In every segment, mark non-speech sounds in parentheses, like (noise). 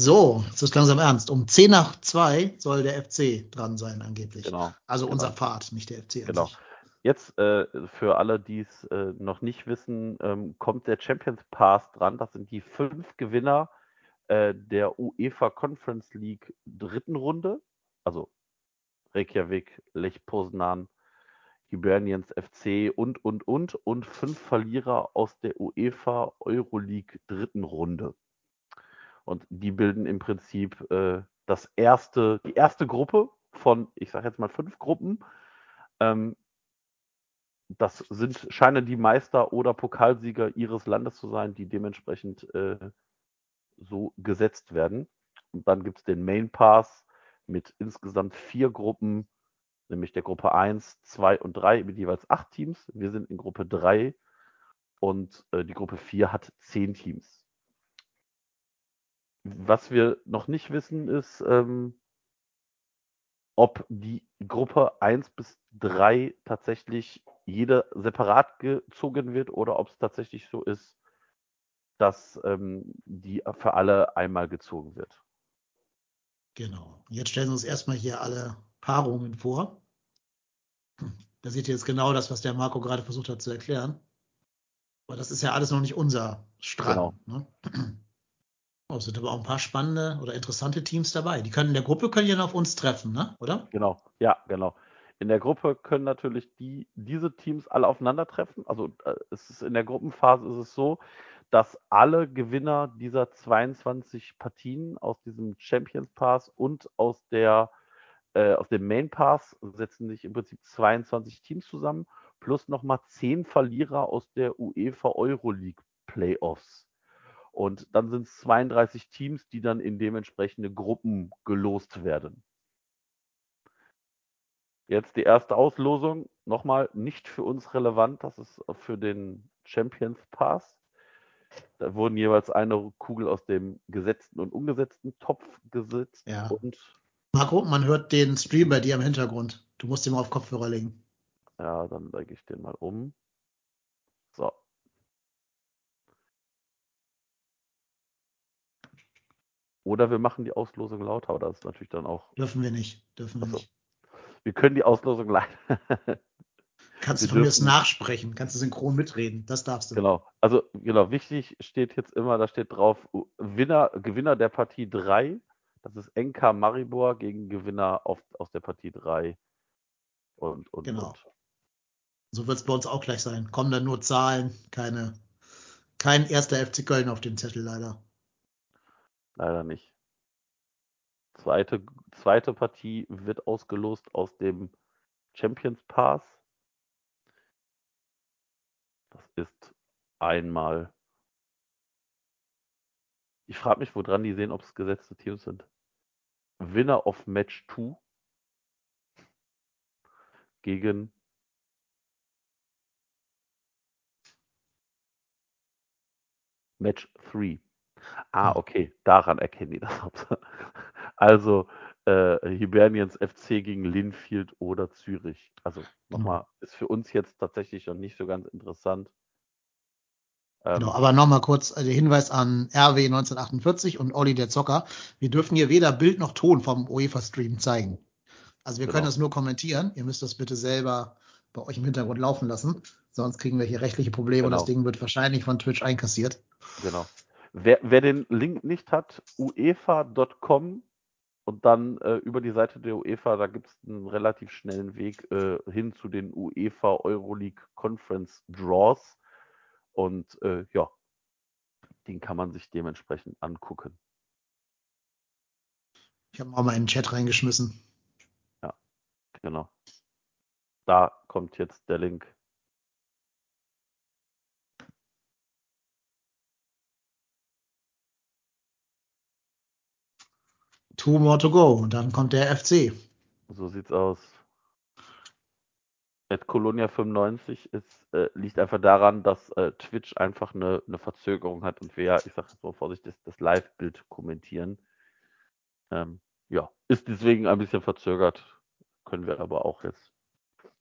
So, jetzt ist langsam ernst. Um 10 nach 2 soll der FC dran sein, angeblich. Genau. Also genau. unser Pfad, nicht der FC. Genau. Jetzt äh, für alle, die es äh, noch nicht wissen, ähm, kommt der Champions Pass dran. Das sind die fünf Gewinner äh, der UEFA Conference League dritten Runde. Also Reykjavik, Lech Poznan, Hibernians FC und, und, und. Und fünf Verlierer aus der UEFA Euroleague dritten Runde. Und die bilden im Prinzip äh, das erste, die erste Gruppe von, ich sage jetzt mal fünf Gruppen. Ähm, das sind, scheinen die Meister oder Pokalsieger ihres Landes zu sein, die dementsprechend äh, so gesetzt werden. Und dann gibt es den Main Pass mit insgesamt vier Gruppen, nämlich der Gruppe 1, 2 und 3 mit jeweils acht Teams. Wir sind in Gruppe 3 und äh, die Gruppe 4 hat zehn Teams. Was wir noch nicht wissen, ist, ähm, ob die Gruppe 1 bis 3 tatsächlich jede separat gezogen wird oder ob es tatsächlich so ist, dass ähm, die für alle einmal gezogen wird. Genau. Jetzt stellen Sie uns erstmal hier alle Paarungen vor. Da seht ihr jetzt genau das, was der Marco gerade versucht hat zu erklären. Aber das ist ja alles noch nicht unser Strang. Genau. Ne? Oh, sind aber auch ein paar spannende oder interessante Teams dabei. Die können in der Gruppe können ja auf uns treffen, ne? oder? Genau, ja, genau. In der Gruppe können natürlich die, diese Teams alle aufeinandertreffen. Also äh, es ist in der Gruppenphase ist es so, dass alle Gewinner dieser 22 Partien aus diesem Champions Pass und aus der äh, aus dem Main Pass setzen sich im Prinzip 22 Teams zusammen, plus nochmal 10 Verlierer aus der UEFA Euroleague Playoffs. Und dann sind es 32 Teams, die dann in dementsprechende Gruppen gelost werden. Jetzt die erste Auslosung, nochmal nicht für uns relevant, das ist für den Champions Pass. Da wurden jeweils eine Kugel aus dem gesetzten und ungesetzten Topf gesetzt. Ja. Und Marco, man hört den Stream bei dir im Hintergrund. Du musst ihn mal auf Kopfhörer legen. Ja, dann lege ich den mal um. So. Oder wir machen die Auslosung lauter, aber das ist natürlich dann auch. Dürfen wir nicht. Dürfen wir Achso. nicht. Wir können die Auslosung leider. (laughs) Kannst Wir du von mir dürfen- nachsprechen, kannst du synchron mitreden. Das darfst du. Genau. Also, genau, wichtig steht jetzt immer, da steht drauf, Winner, Gewinner der Partie 3. Das ist NK Maribor gegen Gewinner auf, aus der Partie 3. Und, und, Genau. und. So wird es bei uns auch gleich sein. Kommen dann nur Zahlen, keine, kein erster FC Köln auf dem Zettel leider. Leider nicht. Zweite, zweite Partie wird ausgelost aus dem Champions Pass. Das ist einmal. Ich frage mich, woran die sehen, ob es gesetzte Teams sind. Winner of Match 2 gegen Match 3. Ah, Hm. okay, daran erkennen die das. (laughs) Also äh, Hibernians FC gegen Linfield oder Zürich. Also nochmal, ist für uns jetzt tatsächlich noch nicht so ganz interessant. Ähm, Genau, aber nochmal kurz äh, der Hinweis an RW 1948 und Olli der Zocker. Wir dürfen hier weder Bild noch Ton vom UEFA-Stream zeigen. Also wir können Genau. das nur kommentieren. Ihr müsst das bitte selber bei euch im Hintergrund laufen lassen. Sonst kriegen wir hier rechtliche Probleme und das Genau. Ding wird wahrscheinlich von Twitch einkassiert. Genau. Wer, wer den Link nicht hat, uefa.com und dann äh, über die Seite der UEFA, da gibt es einen relativ schnellen Weg äh, hin zu den UEFA Euroleague Conference Draws. Und äh, ja, den kann man sich dementsprechend angucken. Ich habe auch mal in den Chat reingeschmissen. Genau. Da kommt jetzt der Link. Two more to go. Und dann kommt der FC. So sieht's aus. At Colonia 95 ist, äh, liegt einfach daran, dass äh, Twitch einfach eine, eine Verzögerung hat und wir ja, ich sage jetzt mal vorsichtig, das, das Live-Bild kommentieren. Ähm, ja, ist deswegen ein bisschen verzögert. Können wir aber auch jetzt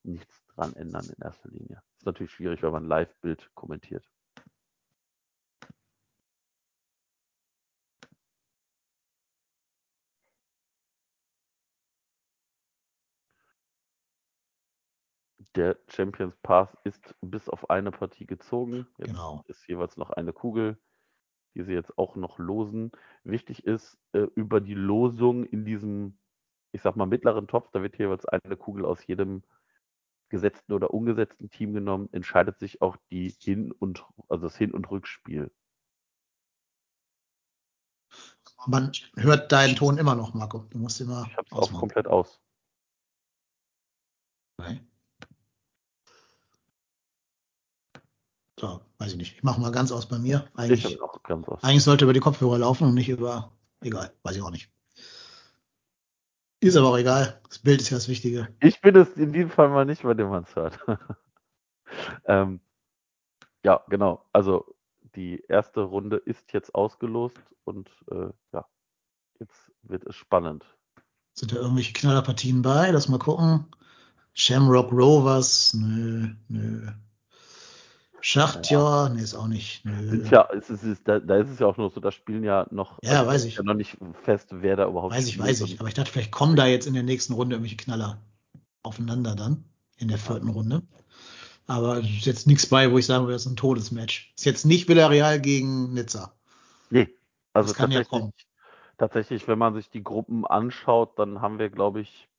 nichts dran ändern in erster Linie. Ist natürlich schwierig, wenn man Live-Bild kommentiert. Der Champions Pass ist bis auf eine Partie gezogen. Jetzt Genau. ist jeweils noch eine Kugel, die sie jetzt auch noch losen. Wichtig ist, äh, über die Losung in diesem, ich sag mal, mittleren Topf, da wird jeweils eine Kugel aus jedem gesetzten oder ungesetzten Team genommen, entscheidet sich auch die Hin- und, also das Hin- und Rückspiel. Man hört deinen Ton immer noch, Marco. Du musst immer Ich habe es auch ausmachen. komplett aus. Okay. So, weiß ich nicht. Ich mache mal ganz aus bei mir. Ich Eigentlich, es auch ganz aus. eigentlich sollte über die Kopfhörer laufen und nicht über. Egal, weiß ich auch nicht. Ist aber auch egal. Das Bild ist ja das Wichtige. Ich bin es in diesem Fall mal nicht, bei dem man es hört. (laughs) ähm, ja, genau. Also die erste Runde ist jetzt ausgelost und äh, ja, jetzt wird es spannend. Sind da irgendwelche Knallerpartien bei? Lass mal gucken. Shamrock Rovers? Nö, nö. Schachtjor? Nee, ist auch nicht. Nö. Sind ja, es ist, ist, da, da ist es ja auch nur so, da spielen ja noch, Ja, also weiß ich. ja noch nicht fest, wer da überhaupt Weiß ich, weiß ich. Aber ich dachte, vielleicht kommen da jetzt in der nächsten Runde irgendwelche Knaller aufeinander dann. In der vierten Runde. Aber es ist jetzt nichts bei, wo ich sagen würde, das ist ein Todesmatch. Ist jetzt nicht Villarreal gegen Nizza. Nee, also Das kann ja tatsächlich, kommen. tatsächlich, wenn man sich die Gruppen anschaut, dann haben wir, glaube ich,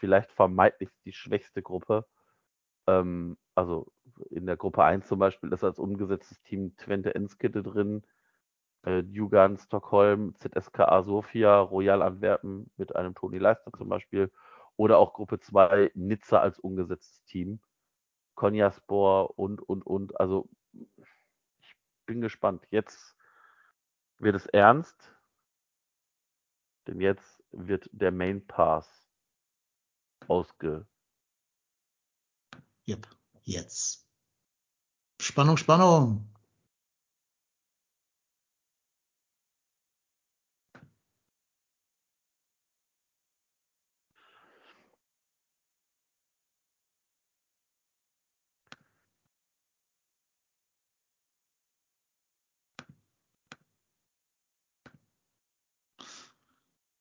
vielleicht vermeintlich die schwächste Gruppe. Ähm, also in der Gruppe 1 zum Beispiel ist als umgesetztes Team Twente Enskede drin, äh, Jugan Stockholm, ZSKA Sofia, Royal Antwerpen mit einem Toni Leister zum Beispiel. Oder auch Gruppe 2 Nizza als umgesetztes Team. Konyaspor und, und, und. Also ich bin gespannt. Jetzt wird es ernst, denn jetzt wird der Main Pass ausge. Yep. Jetzt. Spannung, Spannung.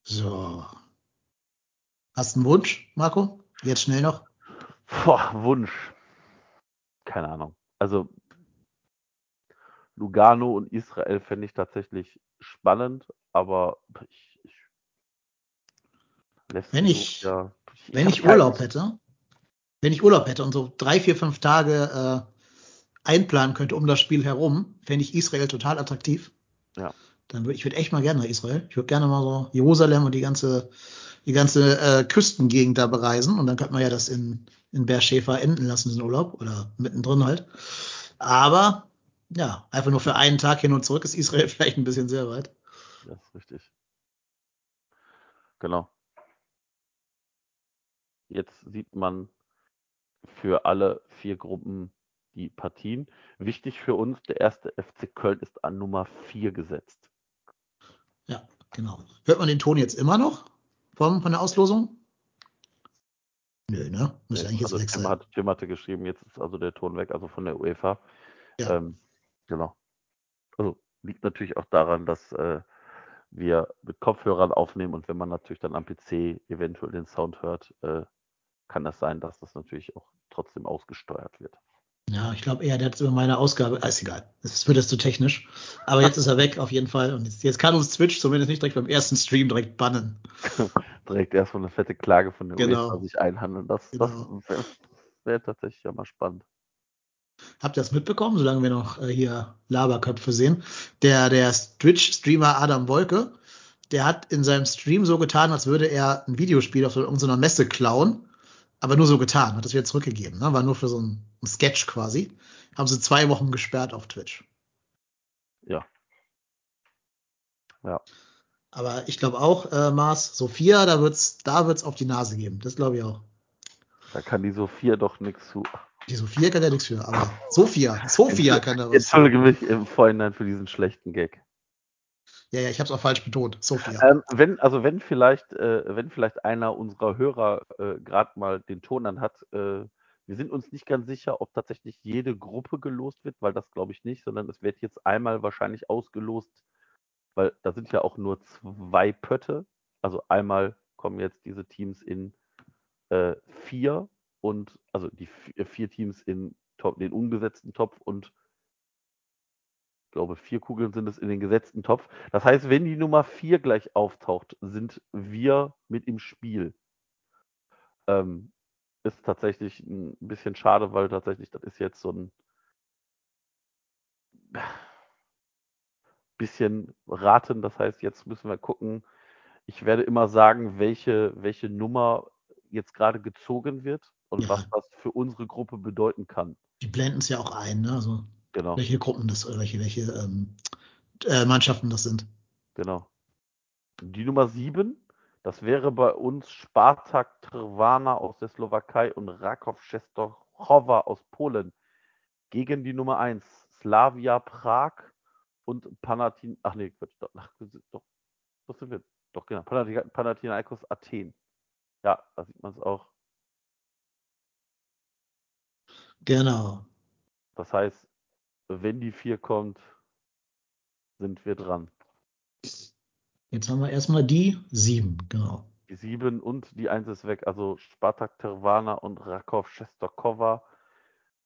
So. Hast du einen Wunsch, Marco? Jetzt schnell noch. Boah, Wunsch. Keine Ahnung. Also Lugano und Israel fände ich tatsächlich spannend, aber ich, ich Wenn so- ich- ja, Wenn hab ich Urlaub hätte, wenn ich Urlaub hätte und so drei, vier, fünf Tage äh, einplanen könnte um das Spiel herum, fände ich Israel total attraktiv. Ja. Dann würde ich würde echt mal gerne nach Israel. Ich würde gerne mal so Jerusalem und die ganze, die ganze äh, Küstengegend da bereisen. Und dann könnte man ja das in, in Beersheba enden lassen, diesen Urlaub. Oder mittendrin halt. Aber ja, einfach nur für einen Tag hin und zurück ist Israel (laughs) vielleicht ein bisschen sehr weit. Das ist richtig. Genau. Jetzt sieht man für alle vier Gruppen die Partien. Wichtig für uns, der erste FC Köln ist an Nummer 4 gesetzt. Ja, genau. Hört man den Ton jetzt immer noch vom, von der Auslosung? Nö, ne? Müsste eigentlich jetzt also weg Tim, sein. hat, Tim hatte geschrieben, jetzt ist also der Ton weg, also von der UEFA. Ja. Ähm, genau. Also liegt natürlich auch daran, dass äh, wir mit Kopfhörern aufnehmen und wenn man natürlich dann am PC eventuell den Sound hört, äh, kann das sein, dass das natürlich auch trotzdem ausgesteuert wird. Ja, ich glaube eher, der hat es über meine Ausgabe. Ah, ist egal. Es wird jetzt zu technisch. Aber jetzt (laughs) ist er weg, auf jeden Fall. Und jetzt, jetzt kann uns Twitch zumindest nicht direkt beim ersten Stream direkt bannen. (laughs) Direkt erstmal eine fette Klage von der Genau. UEFA sich einhandeln. Das, Genau. das wäre wär tatsächlich ja mal spannend. Habt ihr das mitbekommen, solange wir noch äh, hier Laberköpfe sehen? Der, der Twitch-Streamer Adam Wolke, der hat in seinem Stream so getan, als würde er ein Videospiel auf irgendeiner Messe klauen, aber nur so getan, hat das wieder zurückgegeben. Ne? War nur für so ein, ein Sketch quasi. Haben sie zwei Wochen gesperrt auf Twitch. Ja. Ja. Aber ich glaube auch, äh, Mars, Sophia, da wird's, da wird's auf die Nase geben. Das glaube ich auch. Da kann die Sophia doch nichts zu. Die Sophia kann ja nichts für, aber Sophia, Sophia kann da was. Entschuldige mich im Vorhinein für diesen schlechten Gag. Ja, ja, ich habe es auch falsch betont. Sophia. Ähm, wenn, also wenn vielleicht, äh, wenn vielleicht einer unserer Hörer äh, gerade mal den Ton an hat, äh, wir sind uns nicht ganz sicher, ob tatsächlich jede Gruppe gelost wird, weil das glaube ich nicht, sondern es wird jetzt einmal wahrscheinlich ausgelost, weil da sind ja auch nur zwei Pötte. Also einmal kommen jetzt diese Teams in äh, vier und also die vier, Teams in Top, den ungesetzten Topf und glaube, vier Kugeln sind es in den gesetzten Topf. Das heißt, wenn die Nummer vier gleich auftaucht, sind wir mit im Spiel. Ähm, ist tatsächlich ein bisschen schade, weil tatsächlich das ist jetzt so ein bisschen raten. Das heißt, jetzt müssen wir gucken. Ich werde immer sagen, welche, welche Nummer jetzt gerade gezogen wird und Ja. was das für unsere Gruppe bedeuten kann. Die blenden es ja auch ein, ne? Also Genau, welche Gruppen das oder welche, welche ähm, äh, Mannschaften das sind. genau. Die Nummer 7, das wäre bei uns Spartak Trwana aus der Slowakei und Rakow Częstochowa aus Polen gegen die Nummer 1 Slavia Prag und Panatin ach nee, Quatsch, doch, ach, doch, doch sind wir, doch genau, Panathi- Panathinaikos Athen. Ja, da sieht man es auch. Genau. Das heißt, wenn die 4 kommt, sind wir dran. Jetzt haben wir erstmal die sieben, genau. Die 7 und die 1 ist weg. Also Spartak Trwana und Rakow Częstochowa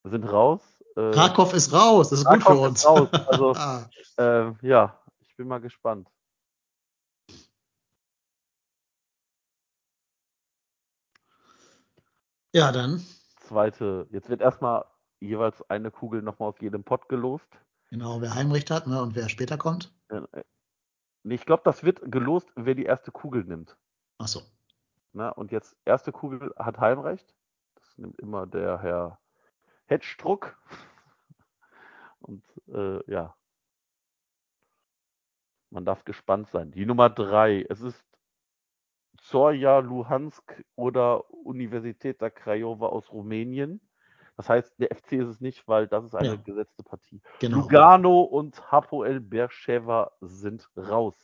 sind raus. Äh, Rakow ist raus, das ist gut für uns. ist raus, (laughs) also- ähm, ja, ich bin mal gespannt. ja, dann, Zweite, jetzt wird erstmal jeweils eine Kugel nochmal aus jedem Pot gelost. genau, wer Heimrecht hat ne, und wer später kommt. Äh, Ich glaube, das wird gelost, wer die erste Kugel nimmt. Achso, Ne? Und jetzt erste Kugel hat Heimrecht. Das nimmt immer der Herr Hetschdruck. (laughs) Und äh, ja, man darf gespannt sein. Die Nummer drei, es ist Zorja Luhansk oder Universität der Craiova aus Rumänien. Das heißt, der FC ist es nicht, weil das ist eine Ja. gesetzte Partie. genau. Lugano und Hapoel Beersheva sind raus.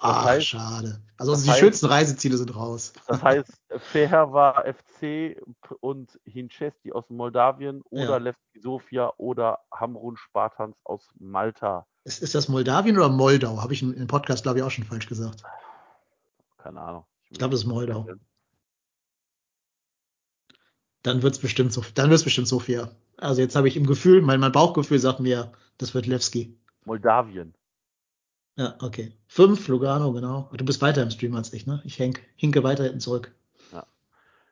Ach, heißt- schade. Also das die heißt- schönsten Reiseziele sind raus. Das heißt, Feherva FC und Hinchesti aus Moldawien oder Ja. Levski Sofia oder Hamrun Spartans aus Malta. Ist, ist das Moldawien oder Moldau? Habe ich im Podcast, glaube ich, auch schon falsch gesagt. Keine Ahnung. Ich glaube, es ist Moldau. Dann wird es bestimmt so, dann wird's bestimmt Sofia. Also jetzt habe ich im Gefühl, mein, mein Bauchgefühl sagt mir, das wird Levski. Moldawien. Ja, okay. Fünf, Lugano, genau. Du bist weiter im Stream als ich, ne? Ich henk, hinke weiter hinten zurück.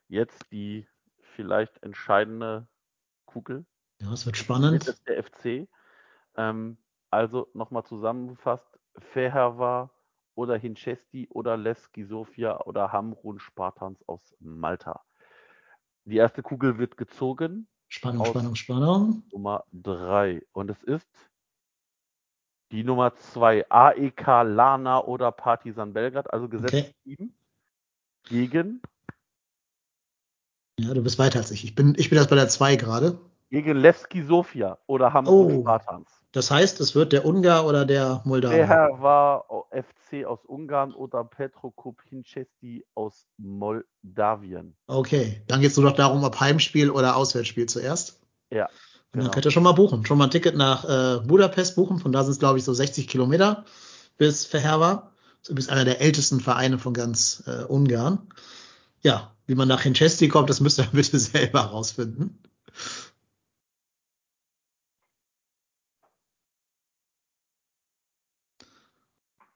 Jetzt die vielleicht entscheidende Kugel. Ja, es wird Jetzt spannend. ist der FC. Ähm, also nochmal zusammengefasst: Feherva oder Hinchesti oder Levski Sofia oder Hamrun Spartans aus Malta. Die erste Kugel wird gezogen. Spannung, Spannung, Spannung. Nummer 3. Und es ist die Nummer 2, AEK Lana oder Partizan Belgrad, also gesetztes Okay. Team, gegen, Ja, du bist weiter als ich. Ich bin, ich bin erst bei der zwei gerade. Gegen Levski Sofia oder Hamburg Oh. Spartans. Das heißt, es wird der Ungar oder der Moldawi. Der war FC aus Ungarn oder Petro Kopinchesti aus Moldawien. Okay, dann geht es nur noch darum, ob Heimspiel oder Auswärtsspiel zuerst. Ja, Und dann genau. könnt ihr schon mal buchen. Schon mal ein Ticket nach äh, Budapest buchen. Von da sind es, glaube ich, so 60 Kilometer bis Feherva. Das ist übrigens einer der ältesten Vereine von ganz äh, Ungarn. Ja, wie man nach Hinchesti kommt, das müsst ihr (laughs) bitte selber rausfinden.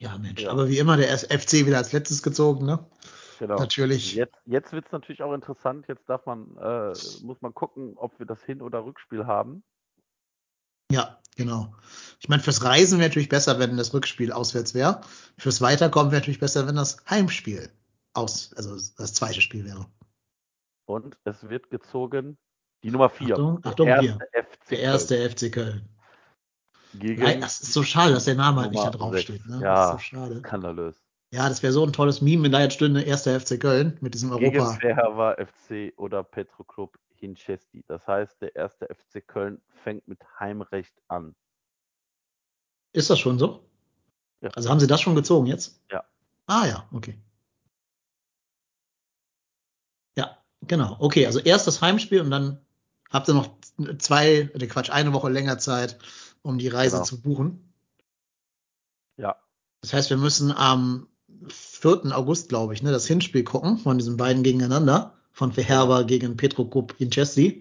Ja, Mensch, Ja. aber wie immer der FC wieder als letztes gezogen, ne? Genau. Natürlich. Jetzt, jetzt wird es natürlich auch interessant. Jetzt darf man, äh, muss man gucken, ob wir das Hin- oder Rückspiel haben. Ja, genau. Ich meine, fürs Reisen wäre natürlich besser, wenn das Rückspiel auswärts wäre. Fürs Weiterkommen wäre natürlich besser, wenn das Heimspiel aus, also das zweite Spiel wäre. Und es wird gezogen die Nummer 4. Achtung, Achtung, der hier. erste FC Der erste FC Köln. Gegen Nein, das ist so schade, dass der Name halt nicht da draufsteht. Ne? Ja. Das ist so schade. skandalös. Ja, das wäre so ein tolles Meme, wenn da jetzt stünde erster FC Köln mit diesem Europa. Feherva FC oder Petro Club Hinchesti. Das heißt, der erste FC Köln fängt mit Heimrecht an. Ist das schon so? Ja. Also haben Sie das schon gezogen jetzt? Ja. Ah ja, okay. Ja, genau. Okay, also erst das Heimspiel und dann habt ihr noch zwei, äh, Quatsch, eine Woche länger Zeit, um die Reise Genau. zu buchen. Ja, Das heißt, wir müssen am 4. August, glaube ich, ne, das Hinspiel gucken von diesen beiden gegeneinander. von Verherber gegen Petro Kup in Chelsea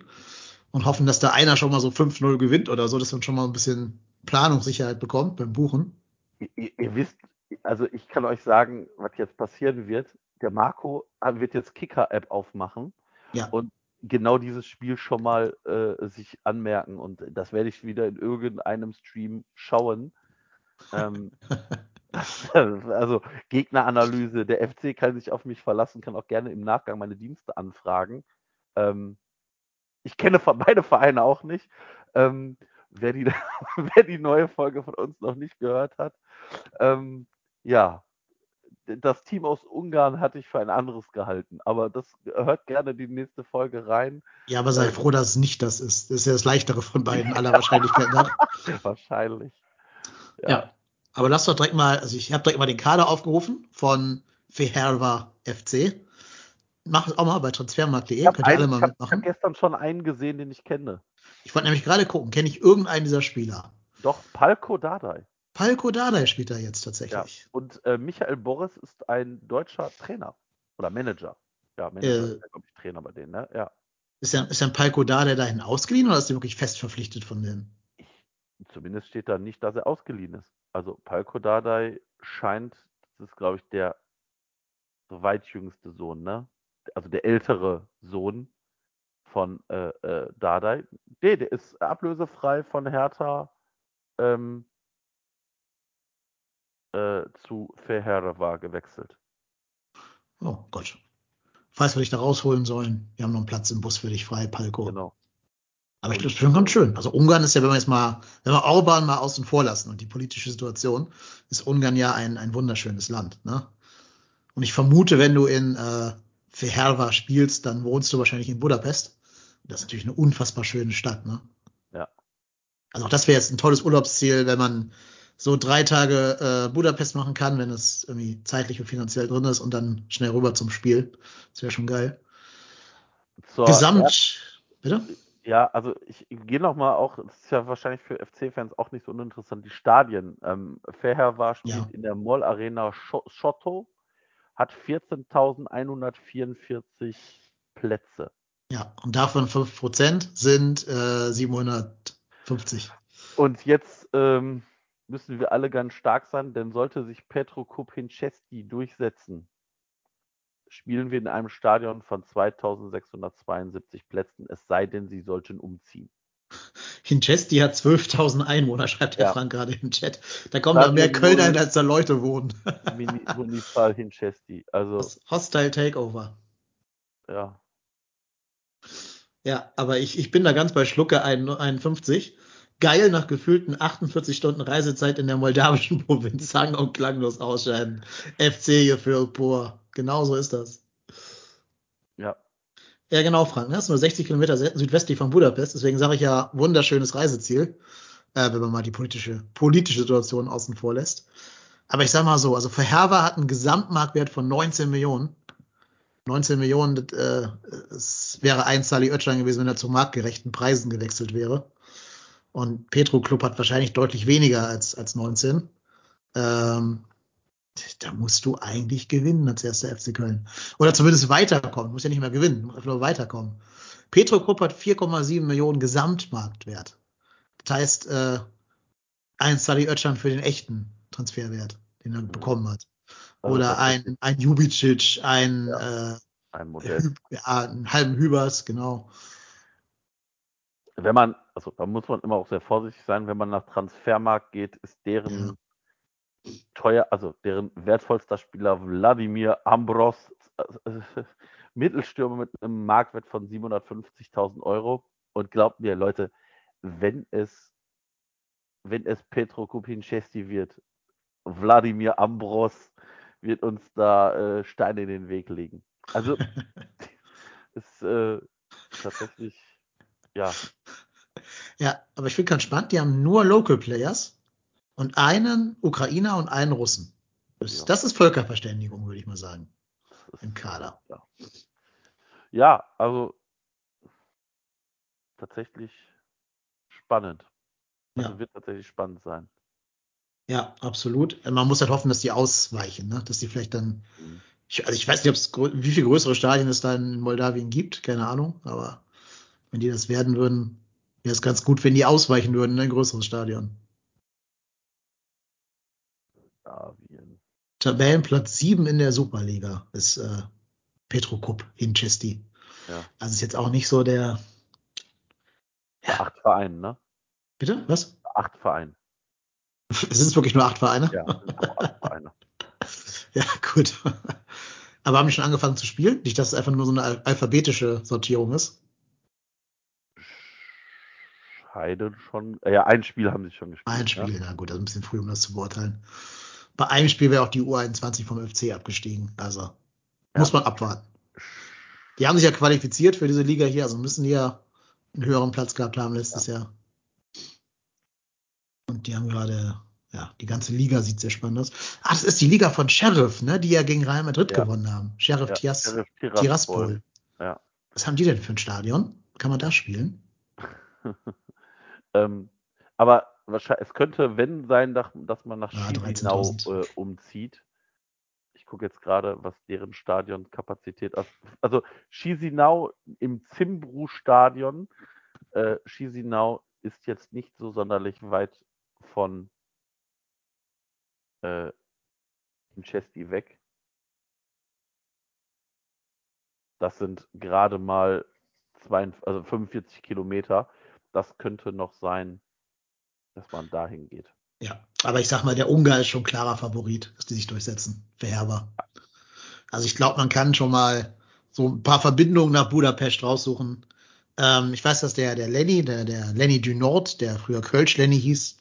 und hoffen, dass da einer schon mal so 5-0 gewinnt oder so, dass man schon mal ein bisschen Planungssicherheit bekommt beim Buchen. Ihr, ihr, wisst, also ich kann euch sagen, was jetzt passieren wird. Der Marco wird jetzt Kicker-App aufmachen ja. und genau dieses Spiel schon mal äh, sich anmerken und das werde ich wieder in irgendeinem Stream schauen. Ähm, (laughs) also Gegneranalyse, der FC kann sich auf mich verlassen, kann auch gerne im Nachgang meine Dienste anfragen. Ähm, ich kenne beide Vereine auch nicht. Ähm, wer, die, (laughs) wer die neue Folge von uns noch nicht gehört hat, ähm, ja, das Team aus Ungarn hatte ich für ein anderes gehalten, aber das hört gerne die nächste Folge rein. Ja, aber sei ähm, froh, dass es nicht das ist. Das ist ja das leichtere von (laughs) beiden aller Wahrscheinlichkeit nach. Wahrscheinlich. Ja. ja. aber lass doch direkt mal, also ich habe direkt mal den Kader aufgerufen von Feherva FC. Mach es auch mal bei transfermarkt.de, könnt ihr alle mal mitmachen. Ich habe gestern schon einen gesehen, den ich kenne. Ich wollte nämlich gerade gucken, kenne ich irgendeinen dieser Spieler? Doch, Palko Dardai. Palko Dardai spielt da jetzt tatsächlich. Ja. Und äh, Michael Boris ist ein deutscher Trainer oder Manager. Ja, Manager äh, glaube ich, Trainer bei denen, ne? Ja. Ist dann, ist dann Palko Dardai dahin ausgeliehen oder ist er wirklich fest verpflichtet von denen? Ich, zumindest steht da nicht, dass er ausgeliehen ist. Also Palko Dardai scheint, das ist, glaube ich, der zweitjüngste Sohn, ne? Also der ältere Sohn von äh, äh, Dardai. Nee, der ist ablösefrei von Hertha ähm, äh, zu Feherva gewechselt. Oh Gott. Falls wir dich da rausholen sollen, wir haben noch einen Platz im Bus für dich frei, Palko. Genau. Aber ich glaube, das ist schon ganz schön. Also Ungarn ist ja, wenn wir jetzt mal, wenn wir Orban mal außen vor lassen und die politische Situation, ist Ungarn ja ein, ein wunderschönes Land. Ne? Und ich vermute, wenn du in äh, Feherva spielst, dann wohnst du wahrscheinlich in Budapest. Das ist natürlich eine unfassbar schöne Stadt. Ne? Ja. Also auch das wäre jetzt ein tolles Urlaubsziel, wenn man so drei Tage äh, Budapest machen kann, wenn es irgendwie zeitlich und finanziell drin ist und dann schnell rüber zum Spiel. Das wäre schon geil. So, Gesamt, ja, bitte? Ja, also ich gehe nochmal auch, das ist ja wahrscheinlich für FC-Fans auch nicht so uninteressant, die Stadien. Ähm, Fairhair war spielt ja. in der Moll Arena Schotto, hat 14.144 Plätze. Ja, und davon 5% sind äh, 750. Und jetzt ähm, müssen wir alle ganz stark sein, denn sollte sich Petro Kupinczewski durchsetzen, spielen wir in einem Stadion von 2672 Plätzen, es sei denn, sie sollten umziehen. Hinchesti hat 12.000 Einwohner, schreibt der ja. Frank gerade im Chat. Da kommen da mehr Kölner hin, als da Leute wohnen. Municipal Hinchesti. Also, Hostile Takeover. Ja. Ja, aber ich, ich bin da ganz bei Schlucke 51 geil nach gefühlten 48 Stunden Reisezeit in der moldawischen (laughs) Provinz sang und klanglos ausscheiden. FC gefühlt pur. Genau so ist das. Ja. Ja, genau, Frank. Das ist nur 60 Kilometer südwestlich von Budapest. Deswegen sage ich ja, wunderschönes Reiseziel, äh, wenn man mal die politische, politische Situation außen vor lässt. Aber ich sag mal so, also für Herber hat einen Gesamtmarktwert von 19 Millionen. 19 Millionen, das, äh, es wäre ein Sally Oetschan gewesen, wenn er zu marktgerechten Preisen gewechselt wäre. Und Petro Club hat wahrscheinlich deutlich weniger als, als 19. Ähm, da musst du eigentlich gewinnen als erster FC Köln. Oder zumindest weiterkommen. Du musst ja nicht mehr gewinnen, einfach nur weiterkommen. Petro Club hat 4,7 Millionen Gesamtmarktwert. Das heißt, äh, ein Sally Oetschan für den echten Transferwert, den er mhm. bekommen hat. Oder ein, ein Jubicic, ein, ja, äh, ein Modell. Ja, einen halben Hübers, genau wenn man, also da muss man immer auch sehr vorsichtig sein, wenn man nach Transfermarkt geht, ist deren teuer, also deren wertvollster Spieler Wladimir Ambros, äh, (laughs) Mittelstürmer mit einem Marktwert von 750.000 Euro. Und glaubt mir, Leute, wenn es, wenn es Petro Kupinczewski wird, Wladimir Ambros wird uns da äh, Steine in den Weg legen. Also (laughs) (laughs) ist äh, tatsächlich ja. Ja, aber ich finde ganz spannend, die haben nur Local Players und einen Ukrainer und einen Russen. Das, ja. das ist Völkerverständigung, würde ich mal sagen. Im Kader. Ja. ja, also tatsächlich spannend. Also ja. wird tatsächlich spannend sein. Ja, absolut. Man muss halt hoffen, dass die ausweichen, ne? dass die vielleicht dann. Mhm Ich, also ich weiß nicht, wie viel größere Stadien es da in Moldawien gibt, keine Ahnung, aber wenn die das werden würden, wäre es ganz gut, wenn die ausweichen würden in ein größeres Stadion. Moldawien. Tabellenplatz 7 in der Superliga ist äh, Petrokup in Chesti. Ja. Also ist jetzt auch nicht so der. Ja. Acht Vereine, ne? Bitte? Was? Acht Vereine. Sind es wirklich nur acht Vereine? Ja, acht Vereine. (laughs) ja, gut. Aber haben die schon angefangen zu spielen? Nicht, dass es einfach nur so eine alphabetische Sortierung ist? Scheiden schon. Äh, ja, ein Spiel haben sie schon gespielt. Ein Spiel, ja. na gut, das ist ein bisschen früh, um das zu beurteilen. Bei einem Spiel wäre auch die U21 vom FC abgestiegen. Also ja. muss man abwarten. Die haben sich ja qualifiziert für diese Liga hier, also müssen die ja einen höheren Platz gehabt haben letztes ja. Jahr. Und die haben gerade, ja, die ganze Liga sieht sehr spannend aus. Ah, das ist die Liga von Sheriff, ne, die ja gegen Real Madrid ja. gewonnen haben. Sheriff, ja, Tias, Sheriff Tiraspol. Tiraspol. Ja. Was haben die denn für ein Stadion? Kann man da spielen? (laughs) ähm, aber wahrscheinlich, es könnte, wenn sein, dass man nach ja, Chisinau äh, umzieht. Ich gucke jetzt gerade, was deren Stadionkapazität ist. Also Chisinau im Zimbru-Stadion. Äh, Chisinau ist jetzt nicht so sonderlich weit von äh, Chesty weg. Das sind gerade mal zwei, also 45 Kilometer. Das könnte noch sein, dass man dahin geht. Ja, aber ich sag mal, der Ungar ist schon klarer Favorit, dass die sich durchsetzen für Herber. Also ich glaube, man kann schon mal so ein paar Verbindungen nach Budapest raussuchen. Ähm, ich weiß, dass der, der Lenny, der, der Lenny du Nord, der früher Kölsch Lenny hieß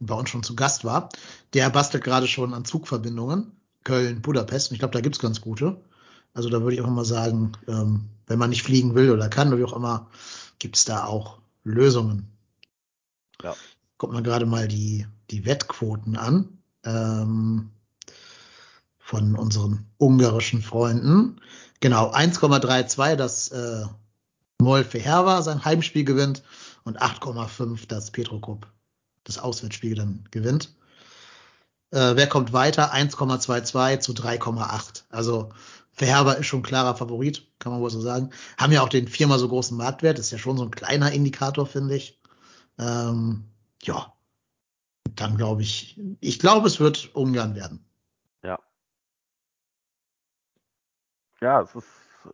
und bei uns schon zu Gast war, der bastelt gerade schon an Zugverbindungen. Köln, Budapest. Und ich glaube, da gibt's ganz gute. Also da würde ich auch mal sagen, ähm, wenn man nicht fliegen will oder kann oder wie auch immer, gibt's da auch Lösungen. Ja. Guckt man gerade mal die, die Wettquoten an ähm, von unseren ungarischen Freunden. Genau, 1,32 das äh, für Herwa sein Heimspiel gewinnt und 8,5 das Petrokop das Auswärtsspiel dann gewinnt. Äh, wer kommt weiter? 1,22 zu 3,8. Also Verherber ist schon klarer Favorit, kann man wohl so sagen. Haben ja auch den viermal so großen Marktwert, ist ja schon so ein kleiner Indikator, finde ich. Ähm, ja, dann glaube ich, ich glaube, es wird Ungarn werden. Ja. Ja, es ist,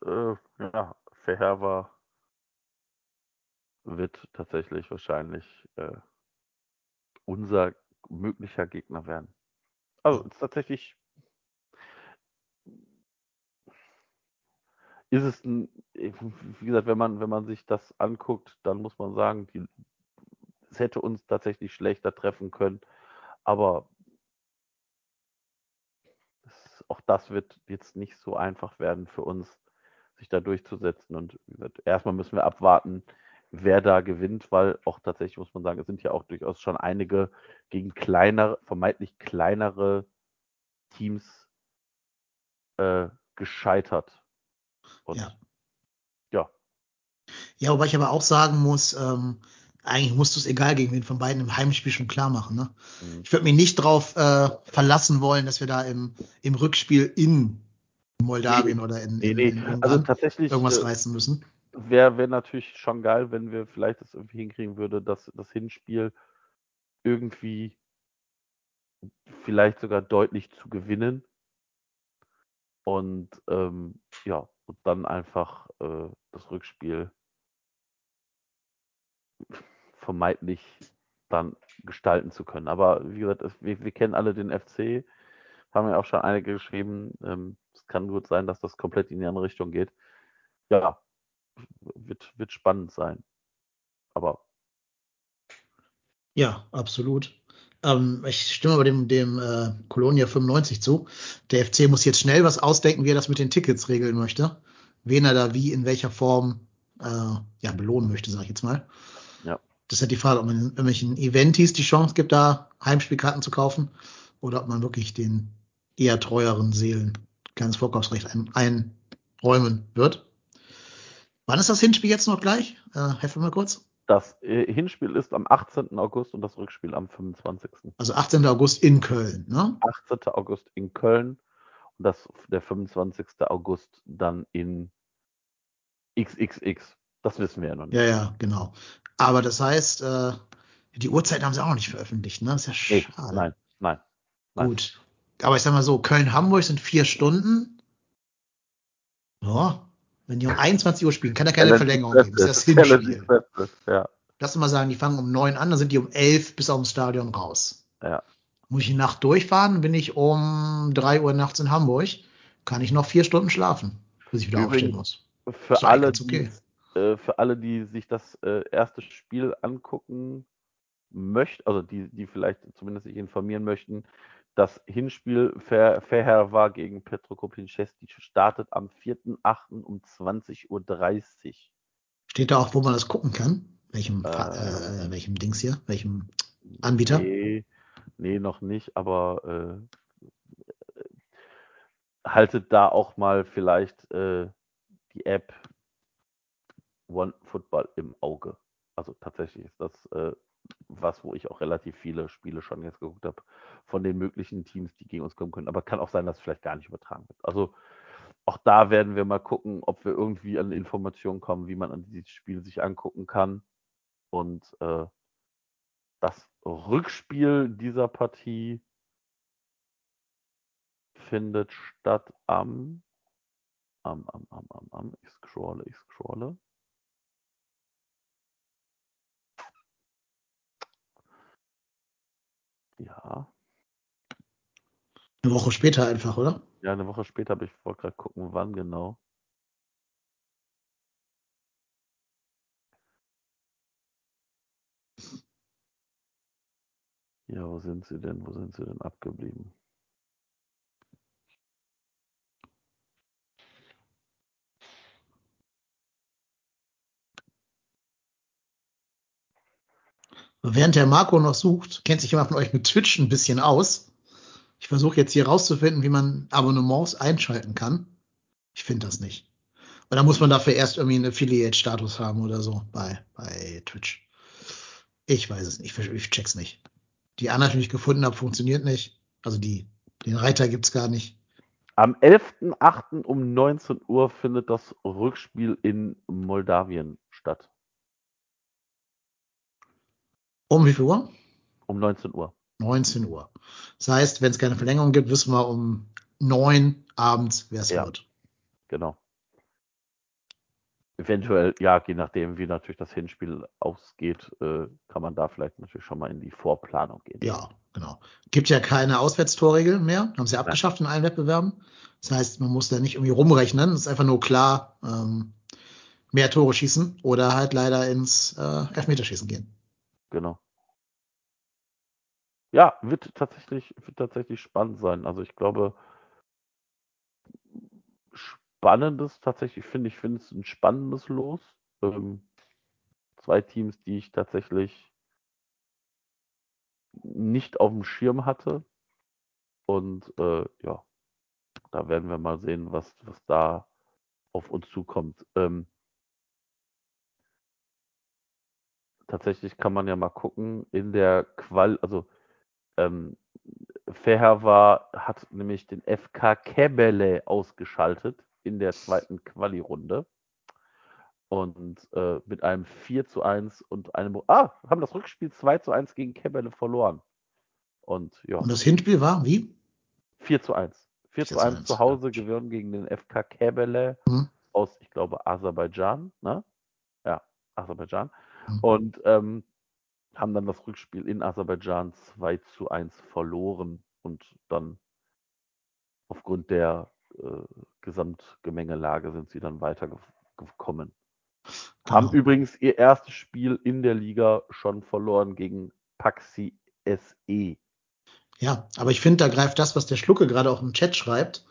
äh, ja, Verherber wird tatsächlich wahrscheinlich äh, unser möglicher Gegner werden. Also ist tatsächlich ist es ein, wie gesagt, wenn man, wenn man sich das anguckt, dann muss man sagen, die, es hätte uns tatsächlich schlechter treffen können. Aber es, auch das wird jetzt nicht so einfach werden für uns, sich da durchzusetzen. Und gesagt, erstmal müssen wir abwarten, wer da gewinnt, weil auch tatsächlich muss man sagen, es sind ja auch durchaus schon einige gegen kleinere, vermeintlich kleinere Teams äh, gescheitert. Und ja. ja. Ja, wobei ich aber auch sagen muss, ähm, eigentlich musst du es egal gegen wen von beiden im Heimspiel schon klar machen. Ne? Mhm. Ich würde mich nicht darauf äh, verlassen wollen, dass wir da im, im Rückspiel in Moldawien nee, oder in, nee, nee. in, in also tatsächlich, irgendwas äh, reißen müssen. Wäre wär natürlich schon geil, wenn wir vielleicht das irgendwie hinkriegen würde, dass das Hinspiel irgendwie vielleicht sogar deutlich zu gewinnen. Und ähm, ja, und dann einfach äh, das Rückspiel vermeintlich dann gestalten zu können. Aber wie gesagt, es, wir, wir, kennen alle den FC, haben ja auch schon einige geschrieben. Ähm, es kann gut sein, dass das komplett in die andere Richtung geht. Ja, wird, wird spannend sein. Aber. Ja, absolut. Ähm, ich stimme aber dem, dem äh, Colonia 95 zu. Der FC muss jetzt schnell was ausdenken, wie er das mit den Tickets regeln möchte. Wen er da wie, in welcher Form äh, ja, belohnen möchte, sage ich jetzt mal. Ja. Das ist halt die Frage, ob man in irgendwelchen Eventis die Chance gibt, da Heimspielkarten zu kaufen oder ob man wirklich den eher treueren Seelen kleines Vorkaufsrecht ein, einräumen wird. Wann ist das Hinspiel jetzt noch gleich? Äh, helfen mal kurz. Das äh, Hinspiel ist am 18. August und das Rückspiel am 25. Also 18. August in Köln, ne? 18. August in Köln dass der 25. August dann in XXX. Das wissen wir ja noch nicht. Ja, ja, genau. Aber das heißt, äh, die Uhrzeit haben sie auch noch nicht veröffentlicht, ne? Das ist ja Nee, schade. nein, nein. nein. Gut. Aber ich sag mal so, Köln-Hamburg sind vier Stunden. Ja. Wenn die um 21 Uhr spielen, kann da keine Verlängerung geben. Das ist das Hinspiel. Ja, Lass uns mal sagen, die fangen um neun an, dann sind die um elf bis aufs Stadion raus. ja. Muss ich die Nacht durchfahren, bin ich um drei Uhr nachts in Hamburg, kann ich noch vier Stunden schlafen, bis ich wieder aufstehen Übrigens, muss. Für doch alle, okay. die, äh, für alle, die sich das äh, erste Spiel angucken möchten, also die, die vielleicht zumindest sich informieren möchten, das Hinspiel Fer Ferher war gegen Petro Kopinczewski startet am 4.8. um 20.30 Uhr. Steht da auch, wo man das gucken kann? Welchem, Äh. äh, welchem Dings hier? Welchem Anbieter? Nee, nee, noch nicht, aber äh, haltet da auch mal vielleicht äh, die App One Football im Auge. Also tatsächlich ist das äh, was, wo ich auch relativ viele Spiele schon jetzt geguckt habe von den möglichen Teams, die gegen uns kommen können. Aber kann auch sein, dass es vielleicht gar nicht übertragen wird. Also auch da werden wir mal gucken, ob wir irgendwie an Informationen kommen, wie man an dieses Spiel sich angucken kann. Und äh, das Rückspiel dieser Partie findet statt am, am, am, am, am, am, ich scrolle, ich scrolle. Ja, Eine Woche später einfach, oder? ja, eine Woche später habe ich wollte gerade gucken, wann genau. Ja, wo sind sie denn? Wo sind sie denn abgeblieben? Während der Marco noch sucht, kennt sich jemand von euch mit Twitch ein bisschen aus. Ich versuche jetzt hier rauszufinden, wie man Abonnements einschalten kann. Ich finde das nicht. Und da muss man dafür erst irgendwie einen Affiliate-Status haben oder so bei, bei Twitch. Ich weiß es nicht. Ich, ich check's nicht. Die Anleitung, die ich gefunden habe, funktioniert nicht. Also die, den Reiter gibt's gar nicht. Am 11.08. um 19 Uhr findet das Rückspiel in Moldawien statt. Um wie viel Uhr? Um 19 Uhr. 19 Uhr. Das heißt, wenn es keine Verlängerung gibt, wissen wir um neun abends, wer es Ja. wird. Genau. Eventuell, ja, je nachdem, wie natürlich das Hinspiel ausgeht, äh, kann man da vielleicht natürlich schon mal in die Vorplanung gehen. Ja, genau. Gibt ja keine Auswärtstorregel mehr. Haben sie abgeschafft in allen Wettbewerben. Das heißt, man muss da nicht irgendwie rumrechnen. Es ist einfach nur klar, ähm, mehr Tore schießen oder halt leider ins äh, Elfmeterschießen gehen. Genau. Ja, wird tatsächlich, wird tatsächlich spannend sein. Also ich glaube, spannendes tatsächlich, finde ich, finde es ein spannendes Los. Ähm, zwei Teams, die ich tatsächlich nicht auf dem Schirm hatte. Und äh, ja, da werden wir mal sehen, was, was da auf uns zukommt. Ähm, tatsächlich kann man ja mal gucken, in der Qual, also ähm, Feher war, hat nämlich den FK Kebele ausgeschaltet in der zweiten Quali-Runde. Und äh, mit einem 4 zu 1 und einem. Ah, haben das Rückspiel 2 zu 1 gegen Kebele verloren. Und ja, Und das Hinspiel war wie? 4 zu 1. 4 zu 1 zu Hause gewonnen gegen den FK Kebele Mhm. aus, ich glaube, Aserbaidschan. Ne? Ja, Aserbaidschan. (laughs) Und ähm, haben dann das Rückspiel in Aserbaidschan 2 zu 1 verloren und dann aufgrund der äh, Gesamtgemengelage sind sie dann weitergekommen. Haben Genau. übrigens ihr erstes Spiel in der Liga schon verloren gegen Paxi. SE. Ja, aber ich finde, da greift das, was der Schlucke gerade auch im Chat schreibt.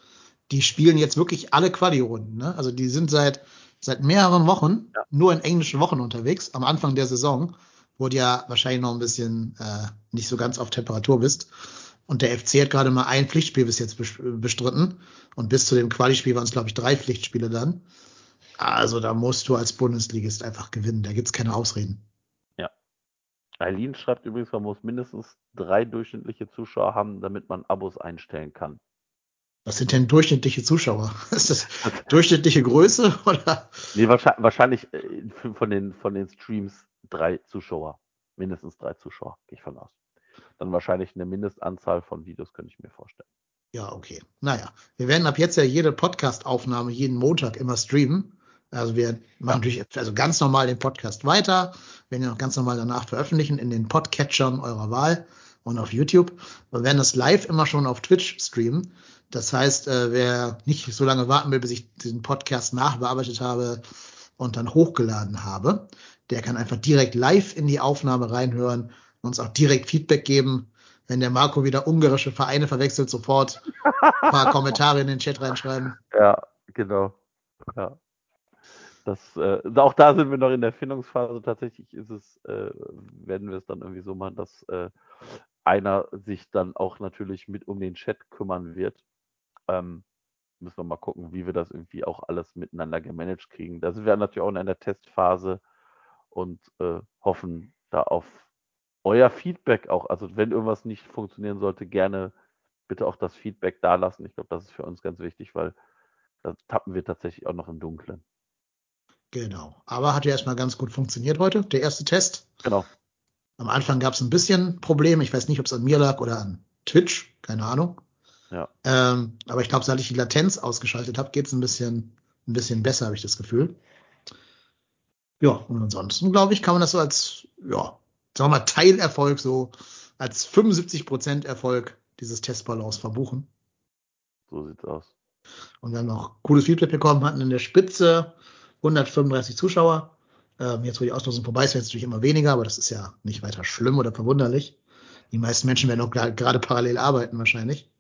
Die spielen jetzt wirklich alle Quali-Runden. Ne? Also die sind seit, seit mehreren Wochen Ja. nur in englischen Wochen unterwegs. Am Anfang der Saison, wo du ja wahrscheinlich noch ein bisschen äh, nicht so ganz auf Temperatur bist. Und der FC hat gerade mal ein Pflichtspiel bis jetzt bes- bestritten. Und bis zu dem Quali-Spiel waren es, glaube ich, drei Pflichtspiele dann. Also da musst du als Bundesligist einfach gewinnen. Da gibt's keine Ausreden. Eileen schreibt übrigens, man muss mindestens drei durchschnittliche Zuschauer haben, damit man Abos einstellen kann. Was sind denn durchschnittliche Zuschauer? (laughs) Ist das durchschnittliche Größe oder? Nee, wahrscheinlich, äh, von, den, von den Streams drei Zuschauer. Mindestens drei Zuschauer, gehe ich von aus. Dann wahrscheinlich eine Mindestanzahl von Videos, könnte ich mir vorstellen. Ja, okay. Naja, wir werden ab jetzt ja jede Podcast-Aufnahme jeden Montag immer streamen. Also wir machen natürlich also ganz normal den Podcast weiter, werden ja noch ganz normal danach veröffentlichen in den Podcatchern eurer Wahl und auf YouTube. Wir werden das live immer schon auf Twitch streamen. Das heißt, äh, wer nicht so lange warten will, bis ich diesen Podcast nachbearbeitet habe und dann hochgeladen habe, der kann einfach direkt live in die Aufnahme reinhören, uns auch direkt Feedback geben. Wenn der Marco wieder ungarische Vereine verwechselt, sofort ein paar Kommentare in den Chat reinschreiben. Ja, genau. Ja. Das, äh, auch da sind wir noch in der Findungsphase. Tatsächlich ist es, äh, werden wir es dann irgendwie so machen, dass äh, einer sich dann auch natürlich mit um den Chat kümmern wird. Ähm, müssen wir mal gucken, wie wir das irgendwie auch alles miteinander gemanagt kriegen. Da sind wir natürlich auch in einer Testphase und äh, hoffen da auf euer Feedback auch. Also wenn irgendwas nicht funktionieren sollte, gerne bitte auch das Feedback da lassen. Ich glaube, das ist für uns ganz wichtig, weil da tappen wir tatsächlich auch noch im Dunkeln. Genau. Aber hat ja erstmal ganz gut funktioniert heute, der erste Test. Genau. Am Anfang gab es ein bisschen Probleme. Ich weiß nicht, ob es an mir lag oder an Twitch. Keine Ahnung. Ja. Ähm, aber ich glaube, seit ich die Latenz ausgeschaltet habe, geht es ein bisschen, ein bisschen besser, habe ich das Gefühl. Ja, und ansonsten, glaube ich, kann man das so als, ja, sagen wir mal, Teilerfolg, so als 75% Erfolg dieses Testballons verbuchen. So sieht's aus. Und wir haben noch cooles Feedback bekommen, hatten in der Spitze 135 Zuschauer. Ähm, jetzt, wo die Auslosung vorbei ist, werden es natürlich immer weniger, aber das ist ja nicht weiter schlimm oder verwunderlich. Die meisten Menschen werden auch gerade parallel arbeiten wahrscheinlich.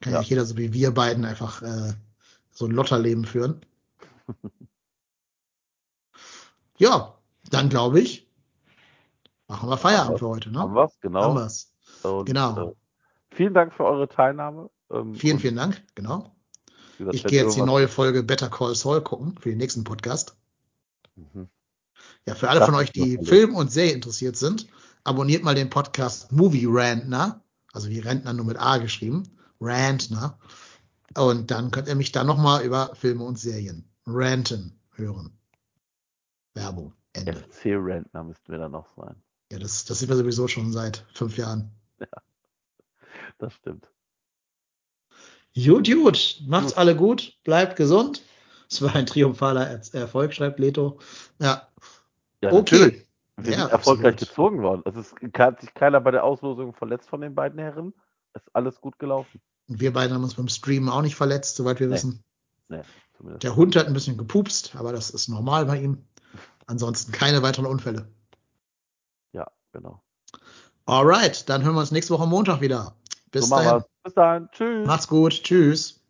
Kann ja. nicht jeder so wie wir beiden einfach äh, so ein Lotterleben führen. (laughs) ja, dann glaube ich, machen wir Feierabend für heute. Ne? Haben wir's, genau. Haben wir's. Und, genau. Äh, vielen Dank für eure Teilnahme. Ähm, vielen, vielen Dank, genau. Ich gehe jetzt die neue Folge Better Call Saul gucken für den nächsten Podcast. Mhm. Ja, für alle das von euch, die Film und Serie interessiert sind, abonniert mal den Podcast Movie Rantner, also wie Rentner nur mit A geschrieben, Rantner. Und dann könnt ihr mich da nochmal über Filme und Serien ranten hören. Werbung. Ende. FC-Rentner müssten wir dann noch sein. Ja, das, das sind wir sowieso schon seit fünf Jahren. Ja, das stimmt. Gut, gut. Macht's gut. alle gut. Bleibt gesund. Es war ein triumphaler Erfolg, schreibt Leto. Ja. ja okay. Natürlich. Wir ja, sind erfolgreich absolut. gezogen worden. Es ist, hat sich keiner bei der Auslosung verletzt von den beiden Herren. Ist alles gut gelaufen. Und wir beiden haben uns beim Streamen auch nicht verletzt, soweit wir nee. wissen. Nee, Der Hund hat ein bisschen gepupst, aber das ist normal bei ihm. Ansonsten keine weiteren Unfälle. Ja, genau. Alright, dann hören wir uns nächste Woche Montag wieder. Bis so dahin. Bis dann. Tschüss. Macht's gut. Tschüss.